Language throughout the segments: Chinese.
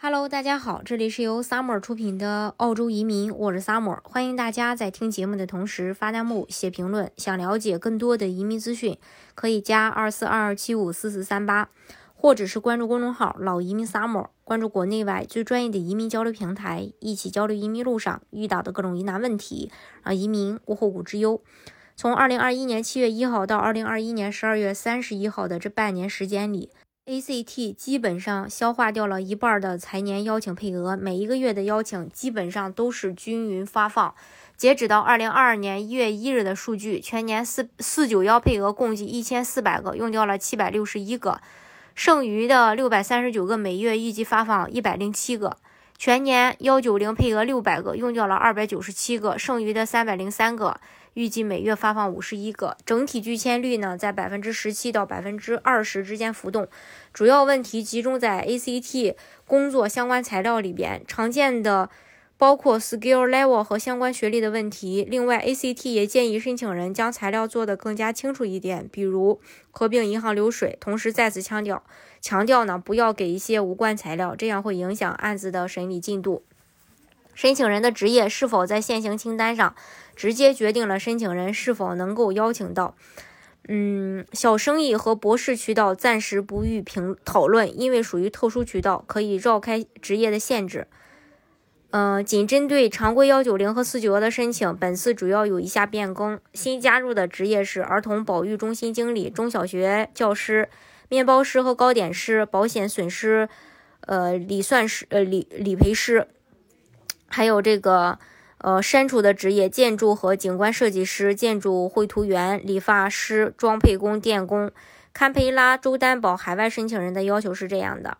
Hello，大家好，这里是由 Summer 出品的澳洲移民，我是 Summer，欢迎大家在听节目的同时发弹幕、写评论。想了解更多的移民资讯，可以加二四二二七五四四三八，或者是关注公众号“老移民 Summer”，关注国内外最专业的移民交流平台，一起交流移民路上遇到的各种疑难问题，让移民无后顾之忧。从二零二一年七月一号到二零二一年十二月三十一号的这半年时间里。ACT 基本上消化掉了一半的财年邀请配额，每一个月的邀请基本上都是均匀发放。截止到二零二二年一月一日的数据，全年四四九幺配额共计一千四百个，用掉了七百六十一个，剩余的六百三十九个每月预计发放一百零七个。全年幺九零配额六百个，用掉了二百九十七个，剩余的三百零三个。预计每月发放五十一个，整体拒签率呢在百分之十七到百分之二十之间浮动，主要问题集中在 ACT 工作相关材料里边，常见的包括 skill level 和相关学历的问题。另外，ACT 也建议申请人将材料做得更加清楚一点，比如合并银行流水。同时再次强调，强调呢不要给一些无关材料，这样会影响案子的审理进度。申请人的职业是否在现行清单上，直接决定了申请人是否能够邀请到。嗯，小生意和博士渠道暂时不予评讨论，因为属于特殊渠道，可以绕开职业的限制。嗯，仅针对常规幺九零和四九幺的申请，本次主要有以下变更：新加入的职业是儿童保育中心经理、中小学教师、面包师和糕点师、保险损失呃理算师、呃理理赔师。还有这个，呃，删除的职业：建筑和景观设计师、建筑绘图员、理发师、装配工、电工。堪培拉州担保海外申请人的要求是这样的，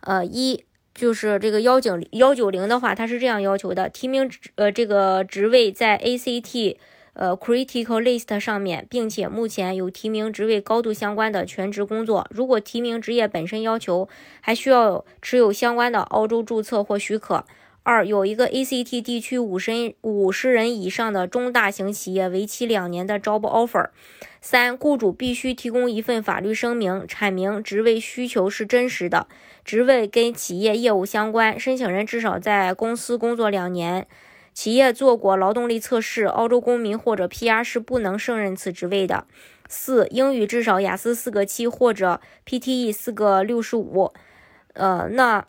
呃，一就是这个幺九幺九零的话，它是这样要求的：提名呃这个职位在 ACT 呃 Critical List 上面，并且目前有提名职位高度相关的全职工作。如果提名职业本身要求，还需要持有相关的澳洲注册或许可。二有一个 ACT 地区五十五十人以上的中大型企业，为期两年的 job offer。三雇主必须提供一份法律声明，阐明职位需求是真实的，职位跟企业业务相关，申请人至少在公司工作两年，企业做过劳动力测试，澳洲公民或者 PR 是不能胜任此职位的。四英语至少雅思四个七或者 PTE 四个六十五。呃，那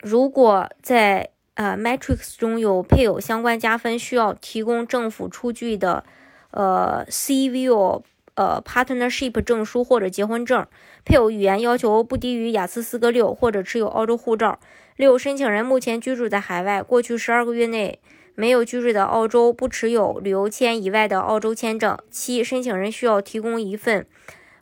如果在呃，Matrix 中有配偶相关加分，需要提供政府出具的呃 Civil 呃 Partnership 证书或者结婚证。配偶语言要求不低于雅思四个六，或者持有澳洲护照。六，申请人目前居住在海外，过去十二个月内没有居住的澳洲，不持有旅游签以外的澳洲签证。七，申请人需要提供一份。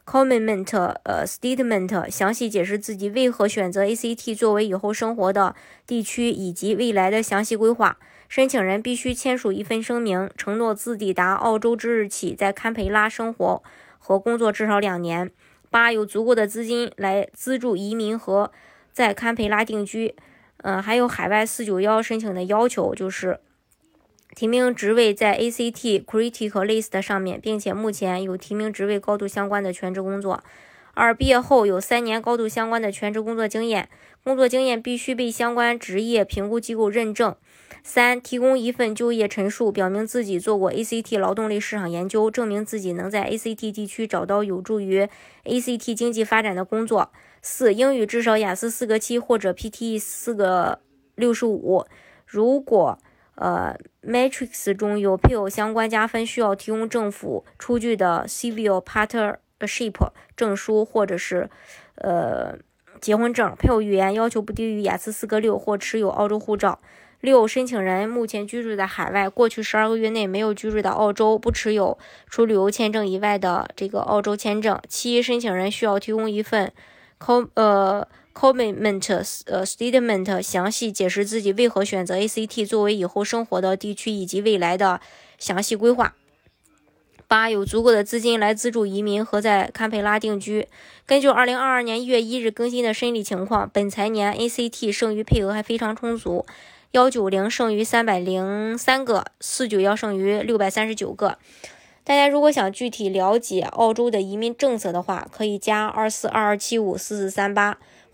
Comment 呃，Statement，详细解释自己为何选择 ACT 作为以后生活的地区以及未来的详细规划。申请人必须签署一份声明，承诺自抵达澳洲之日起在堪培拉生活和工作至少两年。八，有足够的资金来资助移民和在堪培拉定居。嗯，还有海外四九幺申请的要求就是。提名职位在 ACT Critical List 上面，并且目前有提名职位高度相关的全职工作。二、毕业后有三年高度相关的全职工作经验，工作经验必须被相关职业评估机构认证。三、提供一份就业陈述，表明自己做过 ACT 劳动力市场研究，证明自己能在 ACT 地区找到有助于 ACT 经济发展的工作。四、英语至少雅思四个七或者 PTE 四个六十五。如果呃，Matrix 中有配偶相关加分，需要提供政府出具的 Civil Partnership 证书或者是呃结婚证。配偶语言要求不低于雅思四个六或持有澳洲护照。六，申请人目前居住在海外，过去十二个月内没有居住到澳洲，不持有除旅游签证以外的这个澳洲签证。七，申请人需要提供一份 com 呃。Comment 呃，Statement，详细解释自己为何选择 ACT 作为以后生活的地区以及未来的详细规划。八，有足够的资金来资助移民和在堪培拉定居。根据二零二二年一月一日更新的申理情况，本财年 ACT 剩余配额还非常充足，幺九零剩余三百零三个，四九幺剩余六百三十九个。大家如果想具体了解澳洲的移民政策的话，可以加二四二二七五四四三八。